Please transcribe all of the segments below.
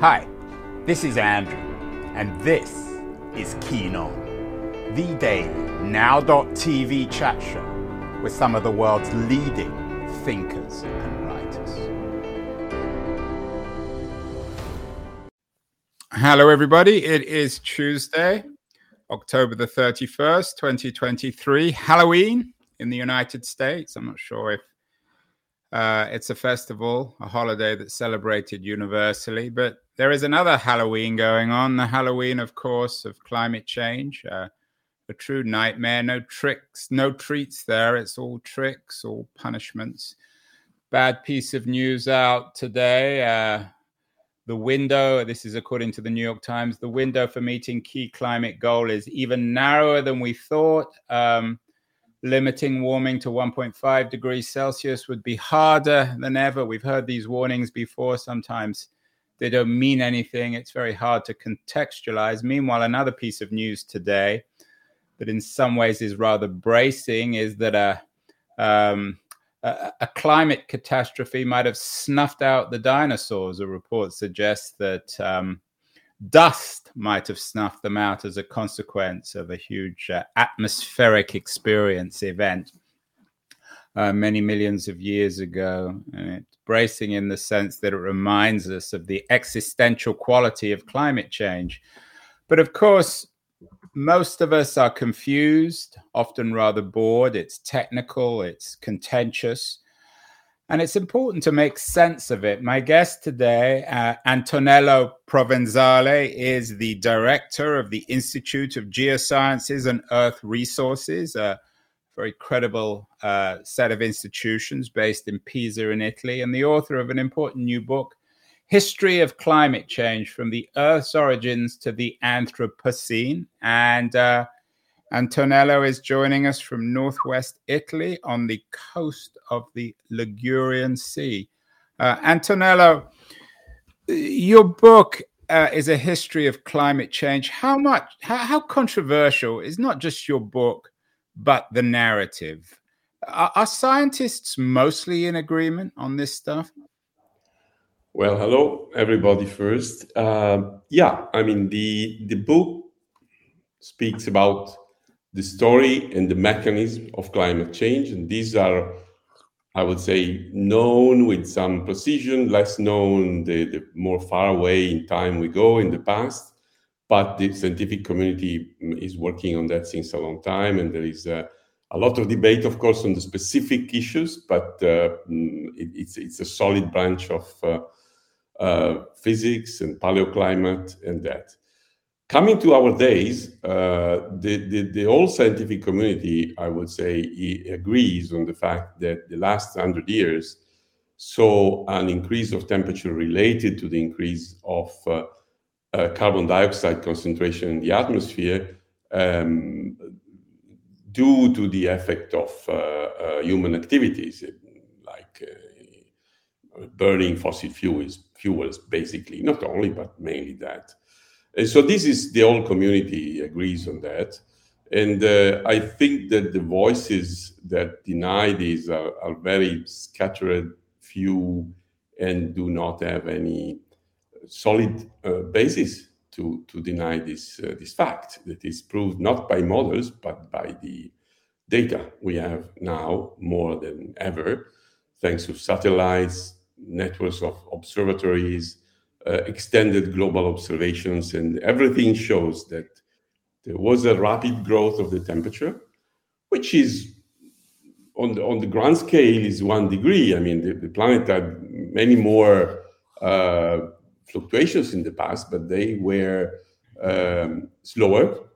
Hi, this is Andrew, and this is Keen On, the daily now.tv chat show with some of the world's leading thinkers and writers. Hello, everybody. It is Tuesday, October the 31st, 2023, Halloween in the United States. I'm not sure if uh, it's a festival, a holiday that's celebrated universally, but there is another Halloween going on. The Halloween, of course, of climate change. Uh, a true nightmare. No tricks, no treats there. It's all tricks, all punishments. Bad piece of news out today. Uh, the window, this is according to the New York Times, the window for meeting key climate goal is even narrower than we thought. Um, limiting warming to 1.5 degrees Celsius would be harder than ever. We've heard these warnings before. Sometimes they don't mean anything. It's very hard to contextualize. Meanwhile, another piece of news today that in some ways is rather bracing is that a, um, a, a climate catastrophe might have snuffed out the dinosaurs. A report suggests that um, dust might have snuffed them out as a consequence of a huge uh, atmospheric experience event uh, many millions of years ago. And it's bracing in the sense that it reminds us of the existential quality of climate change. But of course, most of us are confused, often rather bored. It's technical, it's contentious. And it's important to make sense of it. My guest today, uh, Antonello Provenzale, is the director of the Institute of Geosciences and Earth Resources, a very credible uh, set of institutions based in Pisa in Italy, and the author of an important new book, History of Climate Change from the Earth's Origins to the Anthropocene. And uh, Antonello is joining us from northwest Italy on the coast of the Ligurian Sea. Uh, Antonello, your book uh, is a history of climate change. How much, how, how, controversial is not just your book, but the narrative? Are, are scientists mostly in agreement on this stuff? Well, hello everybody. First, uh, yeah, I mean the the book speaks about the story and the mechanism of climate change. And these are, I would say, known with some precision, less known the, the more far away in time we go in the past. But the scientific community is working on that since a long time. And there is a, a lot of debate, of course, on the specific issues, but uh, mm, it, it's, it's a solid branch of uh, uh, physics and paleoclimate and that. Coming to our days, uh, the, the, the, whole scientific community, I would say, agrees on the fact that the last 100 years saw an increase of temperature related to the increase of uh, uh, carbon dioxide concentration in the atmosphere um, due to the effect of uh, uh, human activities like uh, burning fossil fuels, fuels, basically, not only, but mainly that. And so this is the whole community agrees on that. And uh, I think that the voices that deny this are, are, very scattered, few, and do not have any solid uh, basis to, to deny this, uh, this fact that is proved not by models, but by the data we have now more than ever, thanks to satellites, networks of observatories, uh, extended global observations, and everything shows that there was a rapid growth of the temperature, which is on the, on the grand scale is one degree. I mean, the, the planet had many more uh, fluctuations in the past, but they were um, slower.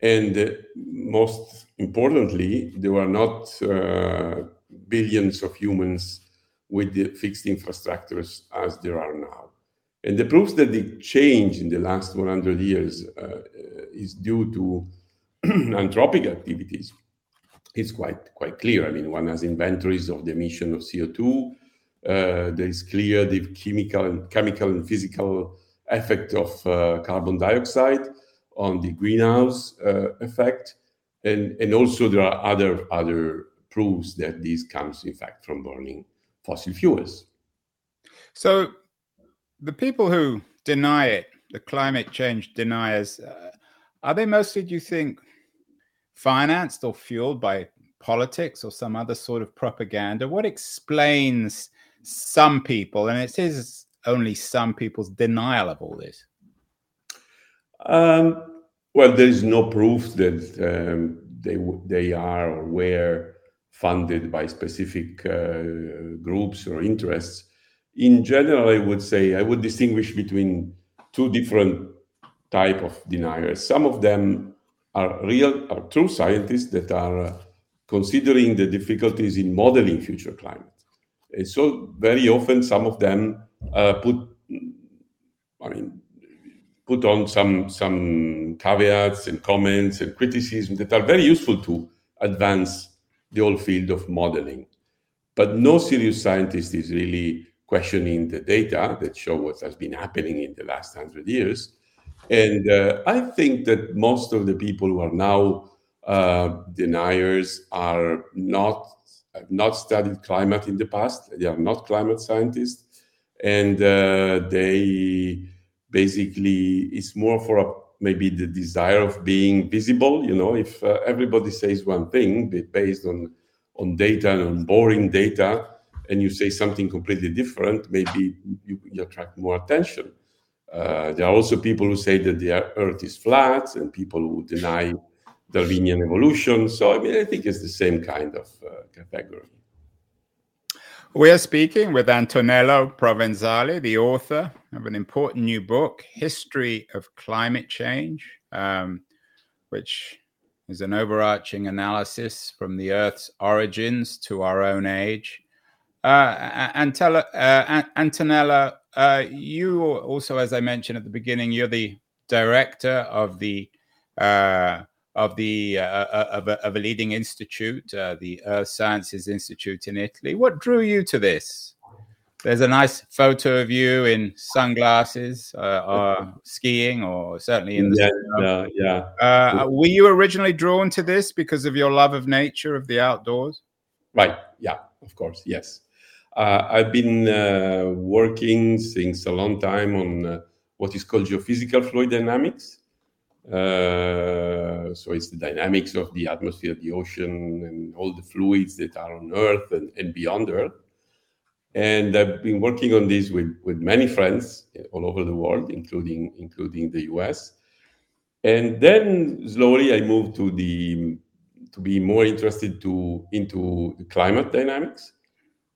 And uh, most importantly, there were not uh, billions of humans with the fixed infrastructures as there are now. And the proofs that the change in the last 100 years uh, is due to anthropic activities is quite quite clear. I mean, one has inventories of the emission of CO2. Uh, there is clear the chemical and chemical and physical effect of uh, carbon dioxide on the greenhouse uh, effect, and and also there are other other proofs that this comes in fact from burning fossil fuels. So the people who deny it, the climate change deniers, uh, are they mostly, do you think, financed or fueled by politics or some other sort of propaganda? What explains some people, and it is only some people's denial of all this? Um, well, there is no proof that um, they they are or were funded by specific uh, groups or interests. In general, I would say I would distinguish between two different type of deniers. Some of them are real, are true scientists that are uh, considering the difficulties in modeling future climate. So very often some of them uh, put, I mean, put on some some caveats and comments and criticism that are very useful to advance the whole field of modeling. But no serious scientist is really questioning the data that show what has been happening in the last hundred years. And uh, I think that most of the people who are now uh, deniers are not have not studied climate in the past. They are not climate scientists, and uh, they basically it's more for a, maybe the desire of being visible. You know, if uh, everybody says one thing based on on data and on boring data, and you say something completely different, maybe you, you attract more attention. Uh, there are also people who say that the Earth is flat, and people who deny Darwinian evolution. So, I mean, I think it's the same kind of uh, category. We are speaking with Antonello Provenzale, the author of an important new book, History of Climate Change, um, which is an overarching analysis from the Earth's origins to our own age. Uh, Antella, uh, Antonella, uh, you also, as I mentioned at the beginning, you're the director of the uh, of the uh, uh, of, a, of, a, leading institute, the Earth Sciences Institute in Italy. What drew you to this? There's a nice photo of you in sunglasses, or skiing, or certainly in the yeah, yeah. yeah. were you originally drawn to this because of your love of nature, of the outdoors? Right. Yeah. Of course. Yes. Uh, I've been uh, working since a long time on uh, what is called geophysical fluid dynamics. Uh, so it's the dynamics of the atmosphere, the ocean, and all the fluids that are on Earth and, and beyond Earth. And I've been working on this with, with many friends all over the world, including including the US. And then slowly I moved to the to be more interested to into climate dynamics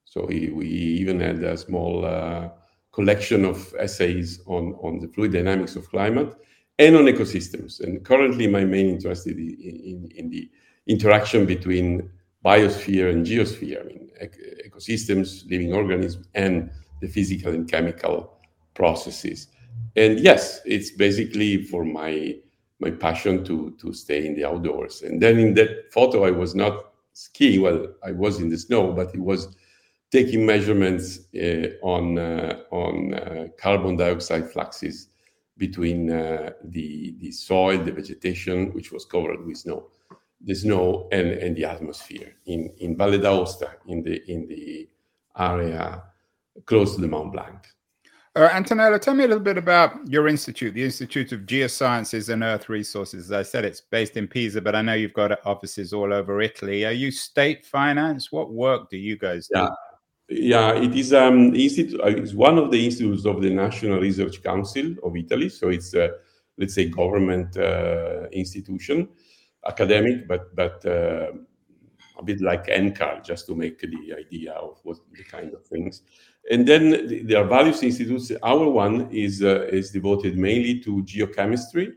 so we, we even had a small uh, collection of essays on, on the fluid dynamics of climate and on ecosystems. And currently, my main interest is in, in, in the interaction between biosphere and geosphere, I mean, ec- ecosystems, living organisms, and the physical and chemical processes. And yes, it's basically for my my passion to to stay in the outdoors. And then in that photo, I was not skiing. Well, I was in the snow, but it was taking measurements uh, on uh, on uh, carbon dioxide fluxes between the the soil, the vegetation, which was covered with snow, the snow and, and the atmosphere in in Valle d'Aosta in the in the area close to the Mont Blanc. Uh, Antonella, tell me a little bit about your institute, the Institute of Geosciences and Earth Resources. As I said, it's based in Pisa, but I know you've got offices all over Italy. Are you state financed? What work do you guys do? Yeah, yeah, it is um, institute. Uh, it's one of the institutes of the National Research Council of Italy. So it's a, let's say, government uh, institution, academic, but but uh, a bit like NCAR, just to make the idea of what the kind of things. And then there are various institutes. Our one is uh, is devoted mainly to geochemistry,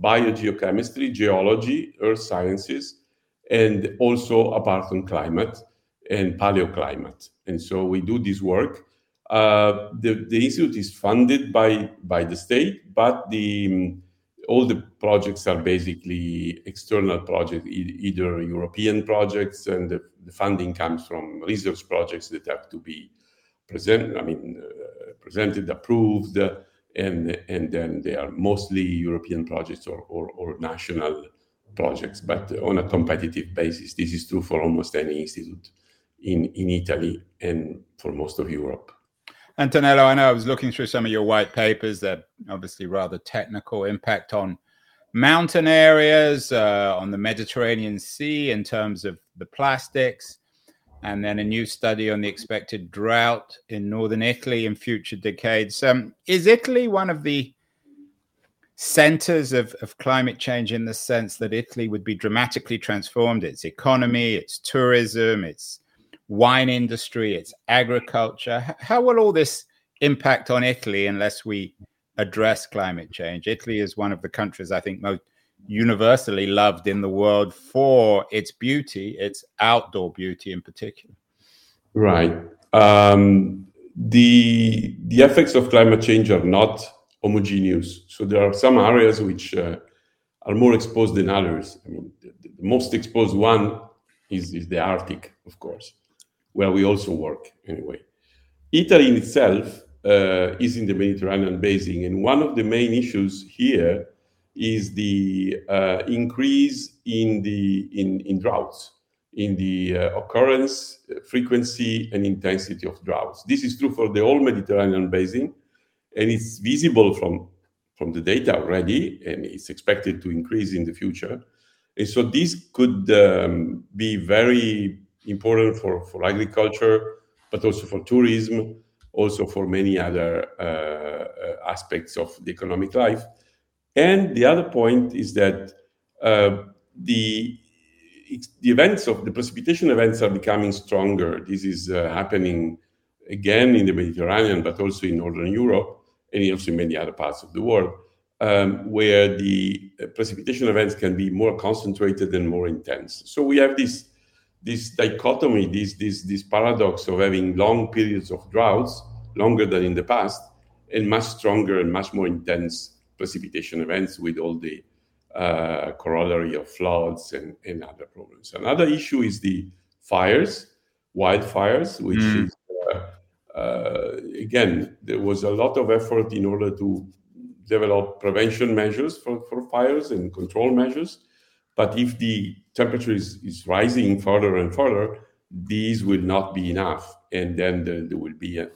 biogeochemistry, geology, earth sciences, and also apart from climate and paleoclimate. And so we do this work. Uh, the, the institute is funded by, by the state, but the, um, all the projects are basically external projects, e- either European projects, and the, the, funding comes from research projects that have to be present, I mean, uh, presented, approved, and, and then they are mostly European projects or, or, or national projects, but on a competitive basis. This is true for almost any institute in, in Italy and for most of Europe. Antonello, I know I was looking through some of your white papers. They're obviously rather technical impact on mountain areas, uh, on the Mediterranean Sea in terms of the plastics, and then a new study on the expected drought in northern Italy in future decades. Um, is Italy one of the centers of, of climate change in the sense that Italy would be dramatically transformed? Its economy, its tourism, its wine industry, its agriculture. How will all this impact on Italy unless we address climate change? Italy is one of the countries I think most universally loved in the world for its beauty, its outdoor beauty in particular. Right. Um, the the effects of climate change are not homogeneous. So there are some areas which uh, are more exposed than others. I mean, the, the, most exposed one is, is the Arctic, of course, where we also work anyway. Italy in itself uh, is in the Mediterranean basin, and one of the main issues here is the uh, increase in the in, in droughts, in the uh, occurrence, frequency, and intensity of droughts. This is true for the whole Mediterranean basin, and it's visible from from the data already, and it's expected to increase in the future. And so this could um, be very important for, for agriculture, but also for tourism, also for many other uh, aspects of the economic life. And the other point is that uh, the the events of the precipitation events are becoming stronger. This is uh, happening again in the Mediterranean, but also in Northern Europe and also in many other parts of the world, um, where the uh, precipitation events can be more concentrated and more intense. So we have this this dichotomy, this this this paradox of having long periods of droughts, longer than in the past, and much stronger and much more intense precipitation events with all the uh, corollary of floods and, and other problems. Another issue is the fires, wildfires, which mm. is, uh, uh, again, there was a lot of effort in order to develop prevention measures for, for fires and control measures. But if the temperature is, is rising further and further, these will not be enough. And then there, there will be a,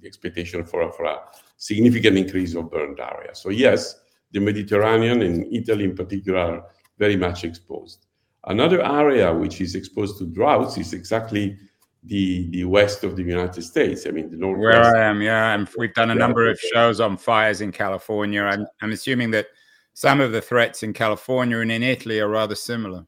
the expectation for, for a significant increase of burned area. So yes, the Mediterranean and Italy in particular are very much exposed. Another area which is exposed to droughts is exactly the the west of the United States. I mean, the northwest. Where I am, yeah, and we've done a number of shows on fires in California. I'm I'm assuming that some of the threats in California and in Italy are rather similar.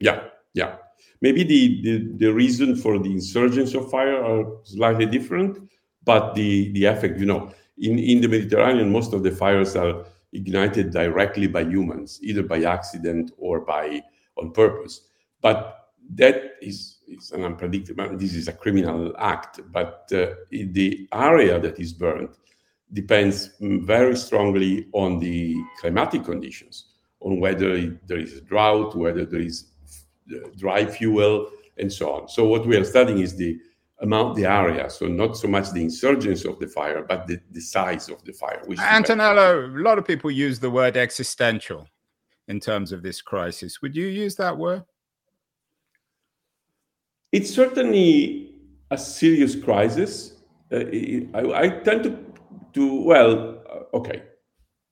Yeah, yeah. Maybe the the, the reason for the insurgence of fire are slightly different, but the the effect, you know, in, in the Mediterranean, most of the fires are ignited directly by humans, either by accident or by on purpose. But that is, is an unpredictable, this is a criminal act, but uh, the area that is burned depends very strongly on the climatic conditions, on whether there is a drought, whether there is uh, dry fuel, and so on. So what we are studying is the amount the area. So not so much the insurgence of the fire but the, the size of the fire which antonello a lot of people use the word existential in terms of this crisis. Would you use that word? It's certainly a serious crisis. Uh, I, I, tend to to well uh, okay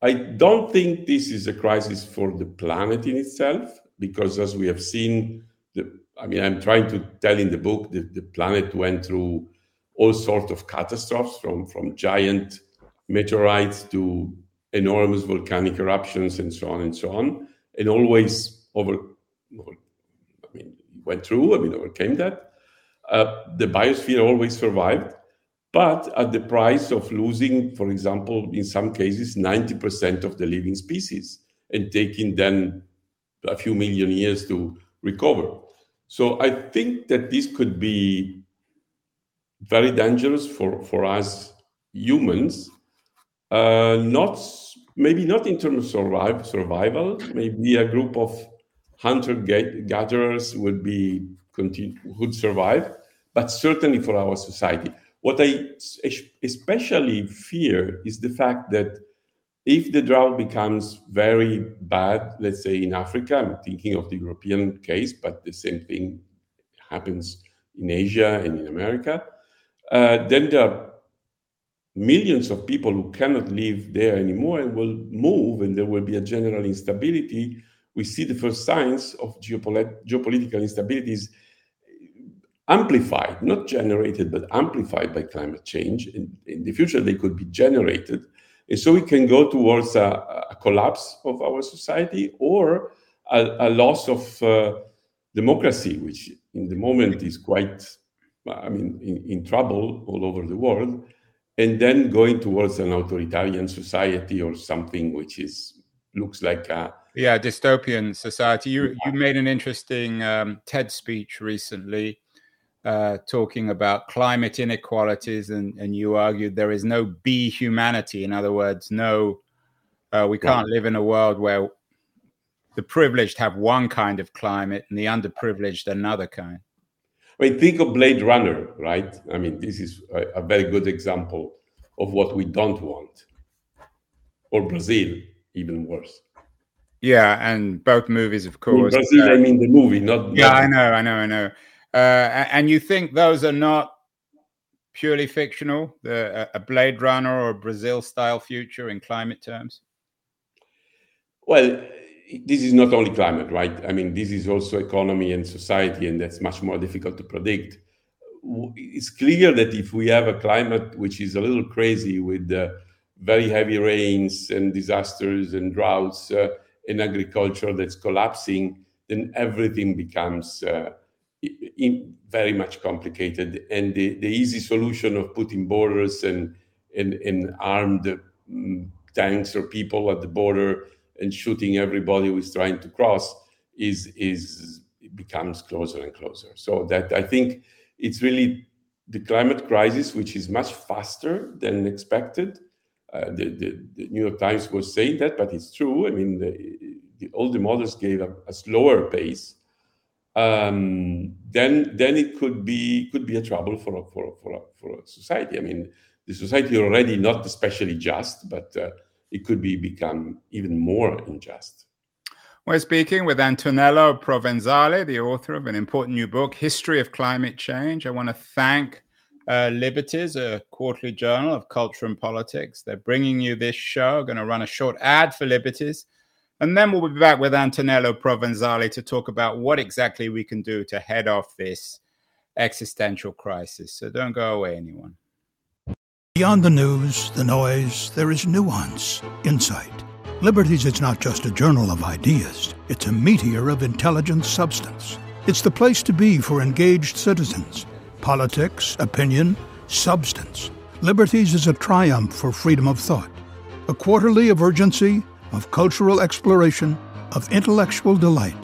i don't think this is a crisis for the planet in itself because as we have seen the I mean, I'm trying to tell in the book that the planet went through all sorts of catastrophes from, from giant meteorites to enormous volcanic eruptions and so on and so on, and always over, I mean, went through, I mean, overcame that. Uh, the biosphere always survived, but at the price of losing, for example, in some cases, 90% of the living species and taking then a few million years to recover. So I think that this could be very dangerous for, for us humans. Uh, not maybe not in terms of survive, survival. Maybe a group of hunter gatherers would be continue, would survive, but certainly for our society. What I especially fear is the fact that if the drought becomes very bad, let's say in Africa, I'm thinking of the European case, but the same thing happens in Asia and in America, uh, then there are millions of people who cannot live there anymore and will move, and there will be a general instability. We see the first signs of geopolit- geopolitical instabilities amplified, not generated, but amplified by climate change. In, in the future, they could be generated. And so we can go towards a, a collapse of our society or a, a loss of uh, democracy, which in the moment is quite, I mean, in, in trouble all over the world and then going towards an authoritarian society or something which is looks like a yeah dystopian society you you made an interesting um, ted speech recently uh, talking about climate inequalities and and you argued there is no b humanity in other words no uh, we can't live in a world where the privileged have one kind of climate and the underprivileged another kind I mean, think of Blade Runner, right? I mean, this is a, a very good example of what we don't want. Or Brazil, even worse. Yeah, and both movies, of course. In Brazil, uh, I mean the movie, not. Yeah, I know, I know, I know. Uh, and you think those are not purely fictional, the, a Blade Runner or a Brazil-style future in climate terms? Well, this is not only climate, right? I mean, this is also economy and society, and that's much more difficult to predict. It's clear that if we have a climate which is a little crazy with uh, very heavy rains and disasters and droughts uh, agriculture that's collapsing, then everything becomes uh, very much complicated. And the, the easy solution of putting borders and, and, and armed um, tanks or people at the border and shooting everybody who is trying to cross is is becomes closer and closer. So that I think it's really the climate crisis, which is much faster than expected. Uh, the, the, the, New York Times was saying that, but it's true. I mean, the, all the models gave a, a slower pace. Um, then, then it could be could be a trouble for a, for a, for a, for a society. I mean, the society already not especially just, but uh, it could be become even more unjust. We're speaking with Antonello Provenzale, the author of an important new book, History of Climate Change. I want to thank uh, Liberties, a quarterly journal of culture and politics. They're bringing you this show. I'm going to run a short ad for Liberties. And then we'll be back with Antonello Provenzale to talk about what exactly we can do to head off this existential crisis. So don't go away, anyone. Beyond the news, the noise, there is nuance, insight. Liberties is not just a journal of ideas, it's a meteor of intelligent substance. It's the place to be for engaged citizens. Politics, opinion, substance. Liberties is a triumph for freedom of thought, a quarterly of urgency, of cultural exploration, of intellectual delight,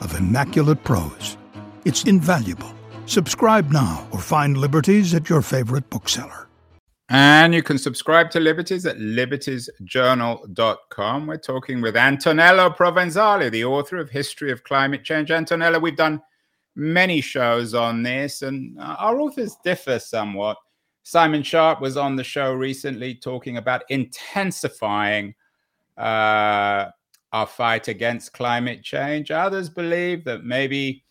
of immaculate prose. It's invaluable. Subscribe now or find Liberties at your favorite bookseller. And you can subscribe to Liberties at libertiesjournal.com. We're talking with Antonello Provenzale, the author of History of Climate Change. Antonello, we've done many shows on this, and our authors differ somewhat. Simon Sharpe was on the show recently talking about intensifying uh, our fight against climate change. Others believe that maybe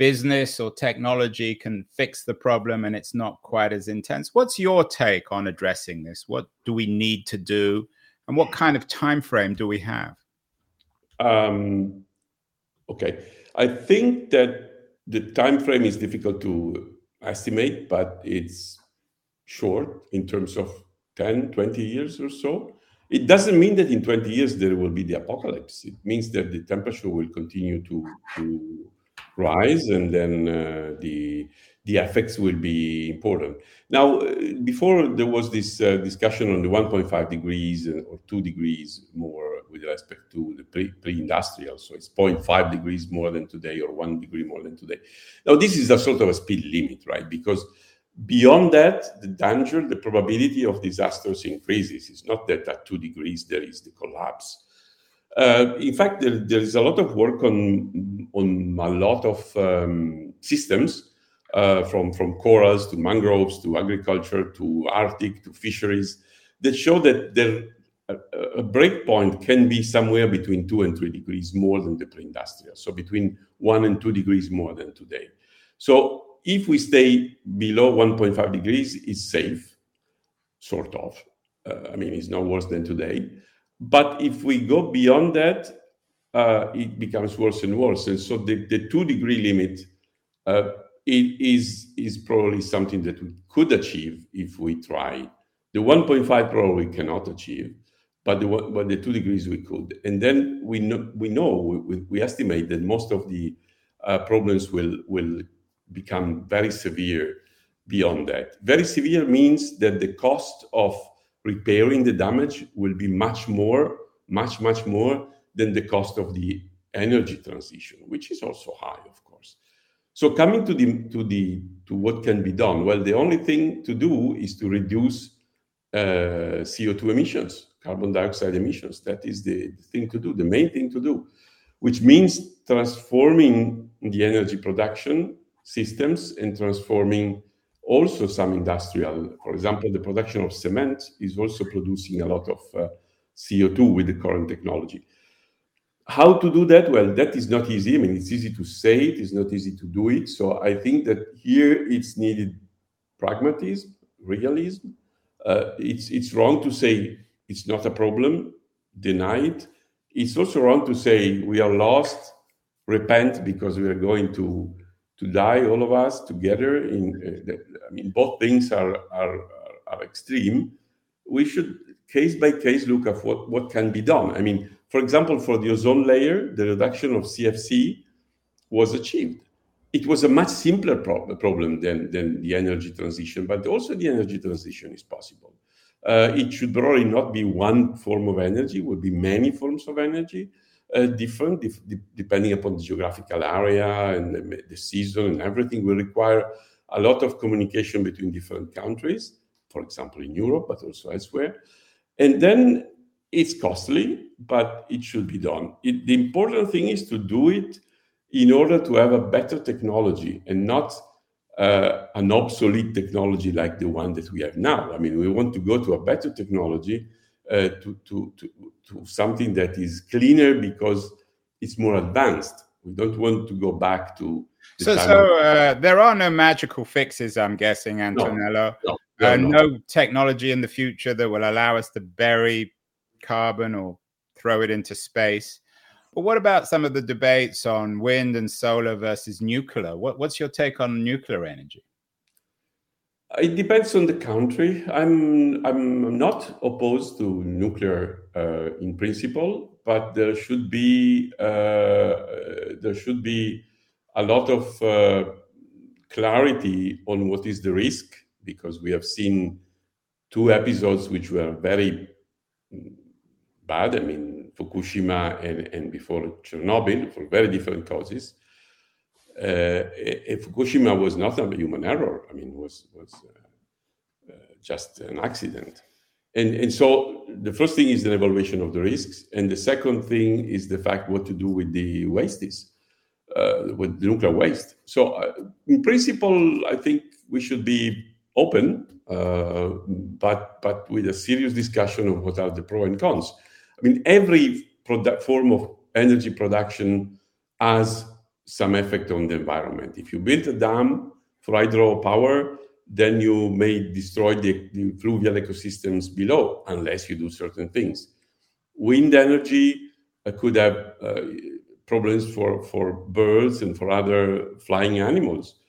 business or technology can fix the problem and it's not quite as intense. What's your take on addressing this? What do we need to do, and what kind of time frame do we have? Um, okay, I think that the time frame is difficult to estimate, but it's short in terms of 10, 20 years or so. It doesn't mean that in 20 years there will be the apocalypse. It means that the temperature will continue to, to rise, and then uh, the the effects will be important. Now, uh, before there was this uh, discussion on the 1.5 degrees or 2 degrees more with respect to the pre- pre-industrial, so it's 0.5 degrees more than today or 1 degree more than today. Now, this is a sort of a speed limit, right? Because beyond that, the danger, the probability of disasters increases. It's not that at 2 degrees there is the collapse uh, in fact, there, there is a lot of work on on a lot of um, systems, uh, from from corals to mangroves to agriculture to Arctic to fisheries, that show that there a, a breakpoint can be somewhere between two and three degrees more than the pre-industrial. So between one and two degrees more than today. So if we stay below 1.5 degrees, it's safe. sort of. Uh, I mean, it's no worse than today. But if we go beyond that, uh, it becomes worse and worse. And so the, the two degree limit uh, it is, is probably something that we could achieve if we try. The 1.5 probably cannot achieve, but the, but the two degrees we could. And then we know, we, know we, we estimate that most of the uh, problems will, will become very severe beyond that. Very severe means that the cost of repairing the damage will be much more, much, much more than the cost of the energy transition, which is also high, of course. So coming to the to the to what can be done, well, the only thing to do is to reduce uh, CO2 emissions, carbon dioxide emissions. That is the, the thing to do, the main thing to do, which means transforming the energy production systems and transforming also some industrial, for example, the production of cement is also producing a lot of uh, CO2 with the current technology. How to do that? Well, that is not easy. I mean, it's easy to say it, it's not easy to do it. So I think that here it's needed pragmatism, realism. Uh, it's, it's wrong to say it's not a problem, deny it. It's also wrong to say we are lost, repent because we are going to to die, all of us together. In uh, I mean, both things are, are are extreme. We should case by case look at what what can be done. I mean, for example, for the ozone layer, the reduction of CFC was achieved. It was a much simpler pro- problem than, than the energy transition, but also the energy transition is possible. Uh, it should probably not be one form of energy, it would be many forms of energy uh, different dif- depending upon the geographical area and the, the season and everything will require a lot of communication between different countries, for example, in Europe, but also elsewhere. And then it's costly, but it should be done. It, the important thing is to do it in order to have a better technology and not uh, an obsolete technology like the one that we have now. I mean, we want to go to a better technology to, to, to, to something that is cleaner because it's more advanced. We don't want to go back to. so, so uh, there are no magical fixes, I'm guessing, Antonello. No, no, uh, no, technology in the future that will allow us to bury carbon or throw it into space. But what about some of the debates on wind and solar versus nuclear? What, what's your take on nuclear energy? It depends on the country. I'm I'm not opposed to nuclear uh, in principle, but there should be uh, there should be a lot of uh, clarity on what is the risk because we have seen two episodes which were very bad. I mean, Fukushima and, and before Chernobyl for very different causes. Uh, Fukushima was not a human error. I mean, was was uh, uh, just an accident. And, and so the first thing is the evaluation of the risks, and the second thing is the fact what to do with the wastes, uh, with the nuclear waste. So, uh, in principle, I think we should be open, uh, but but with a serious discussion of what are the pros and cons. I mean, every product, form of energy production has some effect on the environment. If you build a dam for hydropower, then you may destroy the, the fluvial ecosystems below unless you do certain things. Wind energy uh, could have uh, problems for, for birds and for other flying animals.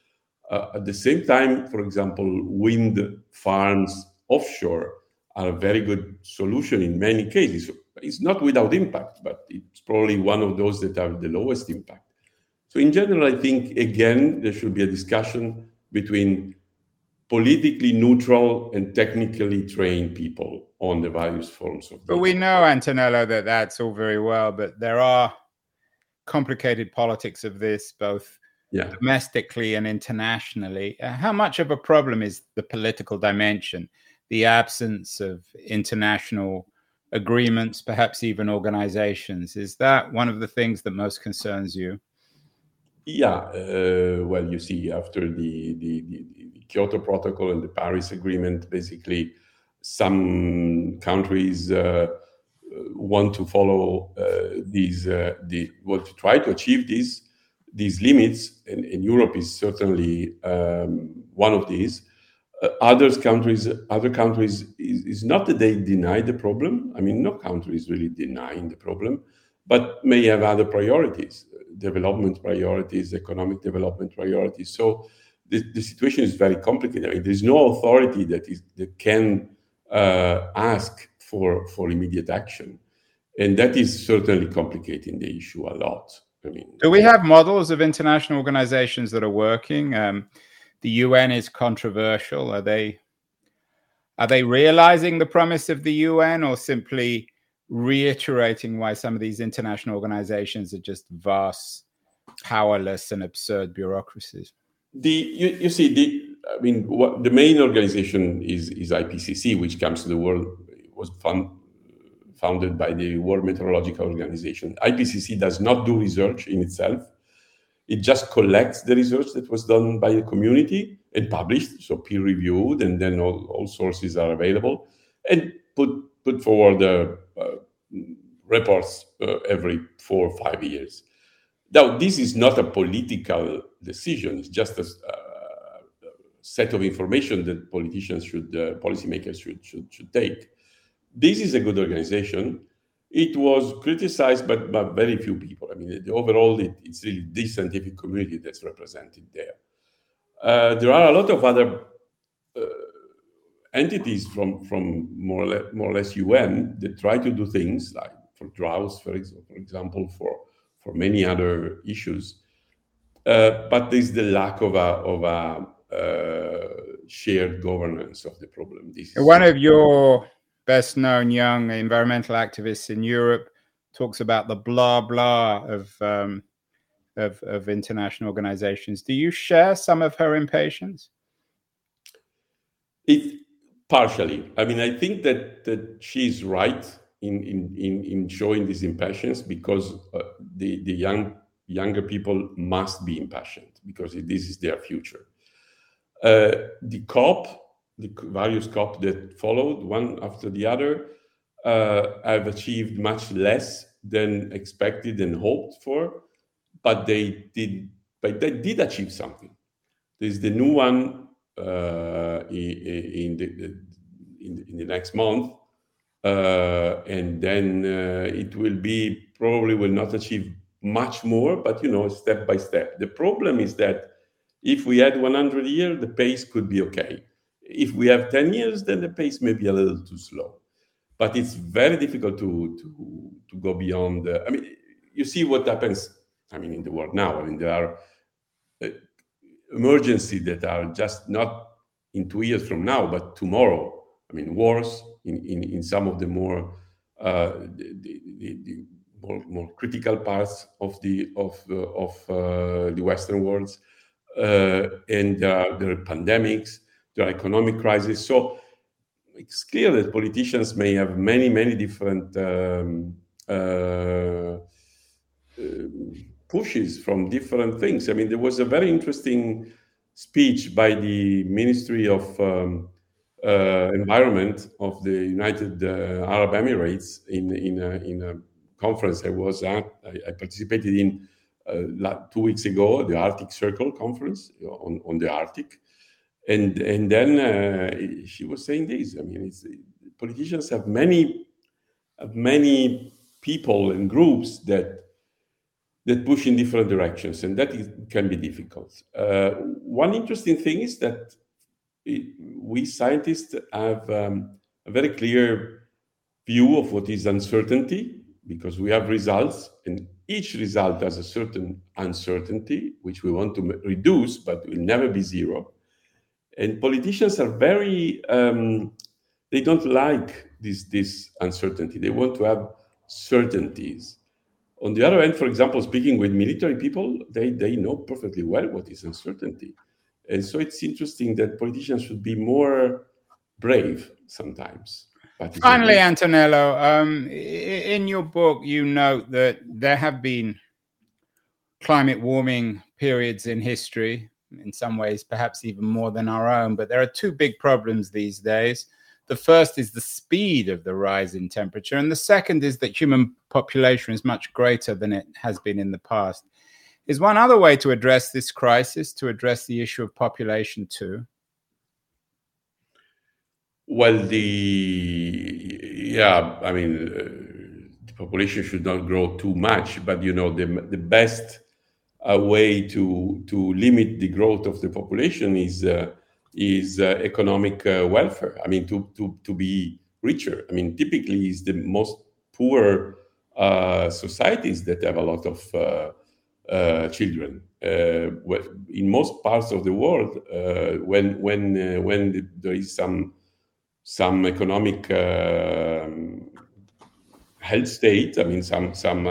Uh, at the same time, for example, wind farms offshore are a very good solution in many cases. It's not without impact, but it's probably one of those that have the lowest impact. So, in general, I think again there should be a discussion between politically neutral and technically trained people on the various forms of. But we know, Antonello, that that's all very well, but there are complicated politics of this, both yeah. domestically and internationally. Uh, how much of a problem is the political dimension, the absence of international agreements, perhaps even organizations? Is that one of the things that most concerns you? Yeah, uh, well, you see, after the, the, the, the, Kyoto Protocol and the Paris Agreement, basically, some countries uh, want to follow uh, these, uh, the, to try to achieve these these limits, and, and Europe is certainly um, one of these. uh, other countries, other countries is, is, not that they deny the problem. I mean, no country is really denying the problem, but may have other priorities, development priorities, economic development priorities. So the, the situation is very complicated. I mean, there's no authority that is that can uh, ask for for immediate action, and that is certainly complicating the issue a lot. I mean, do we have models of international organizations that are working? Um, the UN is controversial. Are they are they realizing the promise of the UN or simply reiterating why some of these international organizations are just vast, powerless, and absurd bureaucracies? The you, you see the I mean what the main organization is is IPCC, which comes to the world was fund, founded by the World Meteorological Organization. IPCC does not do research in itself. It just collects the research that was done by the community and published, so peer reviewed, and then all, all sources are available, and put put forward the uh, reports uh, every four or five years. Now, this is not a political decision; it's just a, a set of information that politicians should, uh, policymakers should, should should take. This is a good organization it was criticized by, by very few people. I mean, overall, it, it's really the scientific community that's represented there. Uh, there are a lot of other uh, entities from, from more, or less, more or less UN that try to do things like for droughts, for, for example, for, for many other issues. Uh, but there's the lack of a, of a uh, shared governance of the problem. This One of your best known young environmental activists in Europe, talks about the blah blah of, um, of, of international organizations. Do you share some of her impatience? It partially. I mean, I think that that she's right in in in, in showing this impatience because uh, the the young younger people must be impassioned because this is their future. Uh, the COP the various COP that followed, one after the other, uh, have achieved much less than expected and hoped for, but they did, but they did achieve something. There's the new one in, the, in, the next month, uh, and then uh, it will be probably will not achieve much more, but you know, step by step. The problem is that if we had 100 years, the pace could be okay if we have 10 years, then the pace may be a little too slow. But it's very difficult to, to, to go beyond. I mean, you see what happens, I mean, in the world now. I mean, there are uh, emergencies that are just not in two years from now, but tomorrow. I mean, wars in, in, in some of the more uh, the, the, the, more, more critical parts of the of uh, of uh, the Western worlds, uh, and there are, pandemics, there are economic crisis. So it's clear that politicians may have many, many different um, uh, uh, pushes from different things. I mean, there was a very interesting speech by the Ministry of um, uh, Environment of the United uh, Arab Emirates in in a, in a conference I was at. I, I participated in uh, two weeks ago, the Arctic Circle conference on, on the Arctic and and then uh, she was saying this. I mean, politicians have many have many people and groups that that push in different directions, and that is, can be difficult. Uh, one interesting thing is that it, we scientists have um, a very clear view of what is uncertainty because we have results, and each result has a certain uncertainty which we want to reduce, but will never be zero. And politicians are very um, they don't like this this uncertainty. They want to have certainties on the other hand for example speaking with military people they they know perfectly well what is uncertainty and so it's interesting that politicians should be more brave sometimes finally antonello um, in your book you note that there have been climate warming periods in history in some ways, perhaps even more than our own. But there are two big problems these days. The first is the speed of the rise in temperature, and the second is that human population is much greater than it has been in the past. Is one other way to address this crisis, to address the issue of population too? Well, the yeah, I mean, uh, the population should not grow too much, but you know, the the best uh, way to to limit the growth of the population is uh, is uh, economic uh, welfare. I mean, to to to be richer. I mean, typically, is the most poor uh, societies that have a lot of children. in most parts of the world, when when when there is some some economic health state, I mean, some some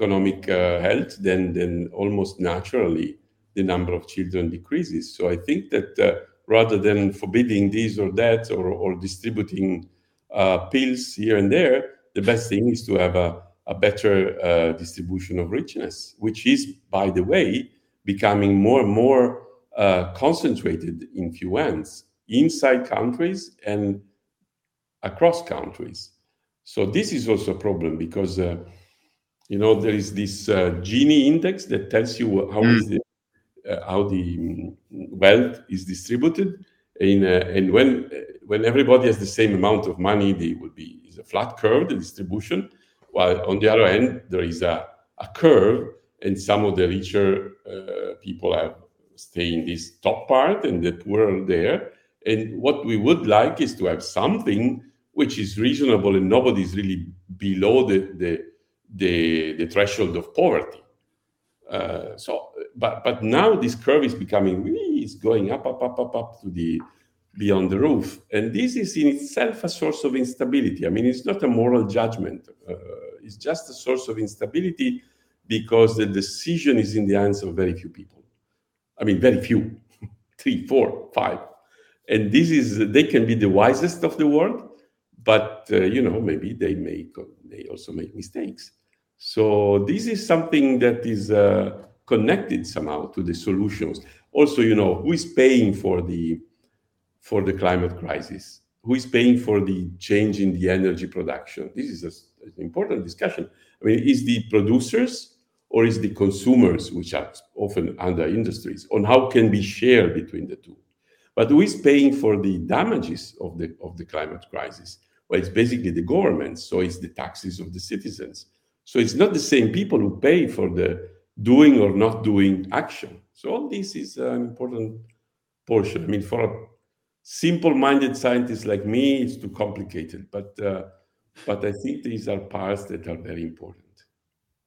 economic uh, health, then then almost naturally the number of children decreases. So I think that uh, rather than forbidding this or that or, or distributing uh, pills here and there, the best thing is to have a, a better uh, distribution of richness, which is, by the way, becoming more and more concentrated in few hands inside countries and across countries. So this is also a problem because uh, you know there is this uh, Gini index that tells you how mm. the uh, how the mm, wealth is distributed, in, uh, and when when everybody has the same amount of money, there will be is a flat curve the distribution, while on the other end there is a, a curve, and some of the richer uh, people have stay in this top part, and the poorer there and what we would like is to have something which is reasonable and nobody is really below the, the, the, the threshold of poverty. Uh, so, but but now this curve is becoming is going up, up, up, up, up to the beyond the roof, and this is in itself a source of instability. I mean, it's not a moral judgment; uh, it's just a source of instability because the decision is in the hands of very few people. I mean, very few, three, four, five and this is they can be the wisest of the world but uh, you know maybe they make they also make mistakes so this is something that is uh, connected somehow to the solutions. Also you know who is paying for the for the climate crisis? Who is paying for the change in the energy production? This is a, an important discussion. I mean is the producers or is the consumers which are often under industries on how can be shared between the two? But who is paying for the damages of the, of the climate crisis? Well, it's basically the government, so it's the taxes of the citizens. So it's not the same people who pay for the doing or not doing action. So all this is an important portion. I mean, for a simple-minded scientist like me, it's too complicated, but uh, but I think these are parts that are very important.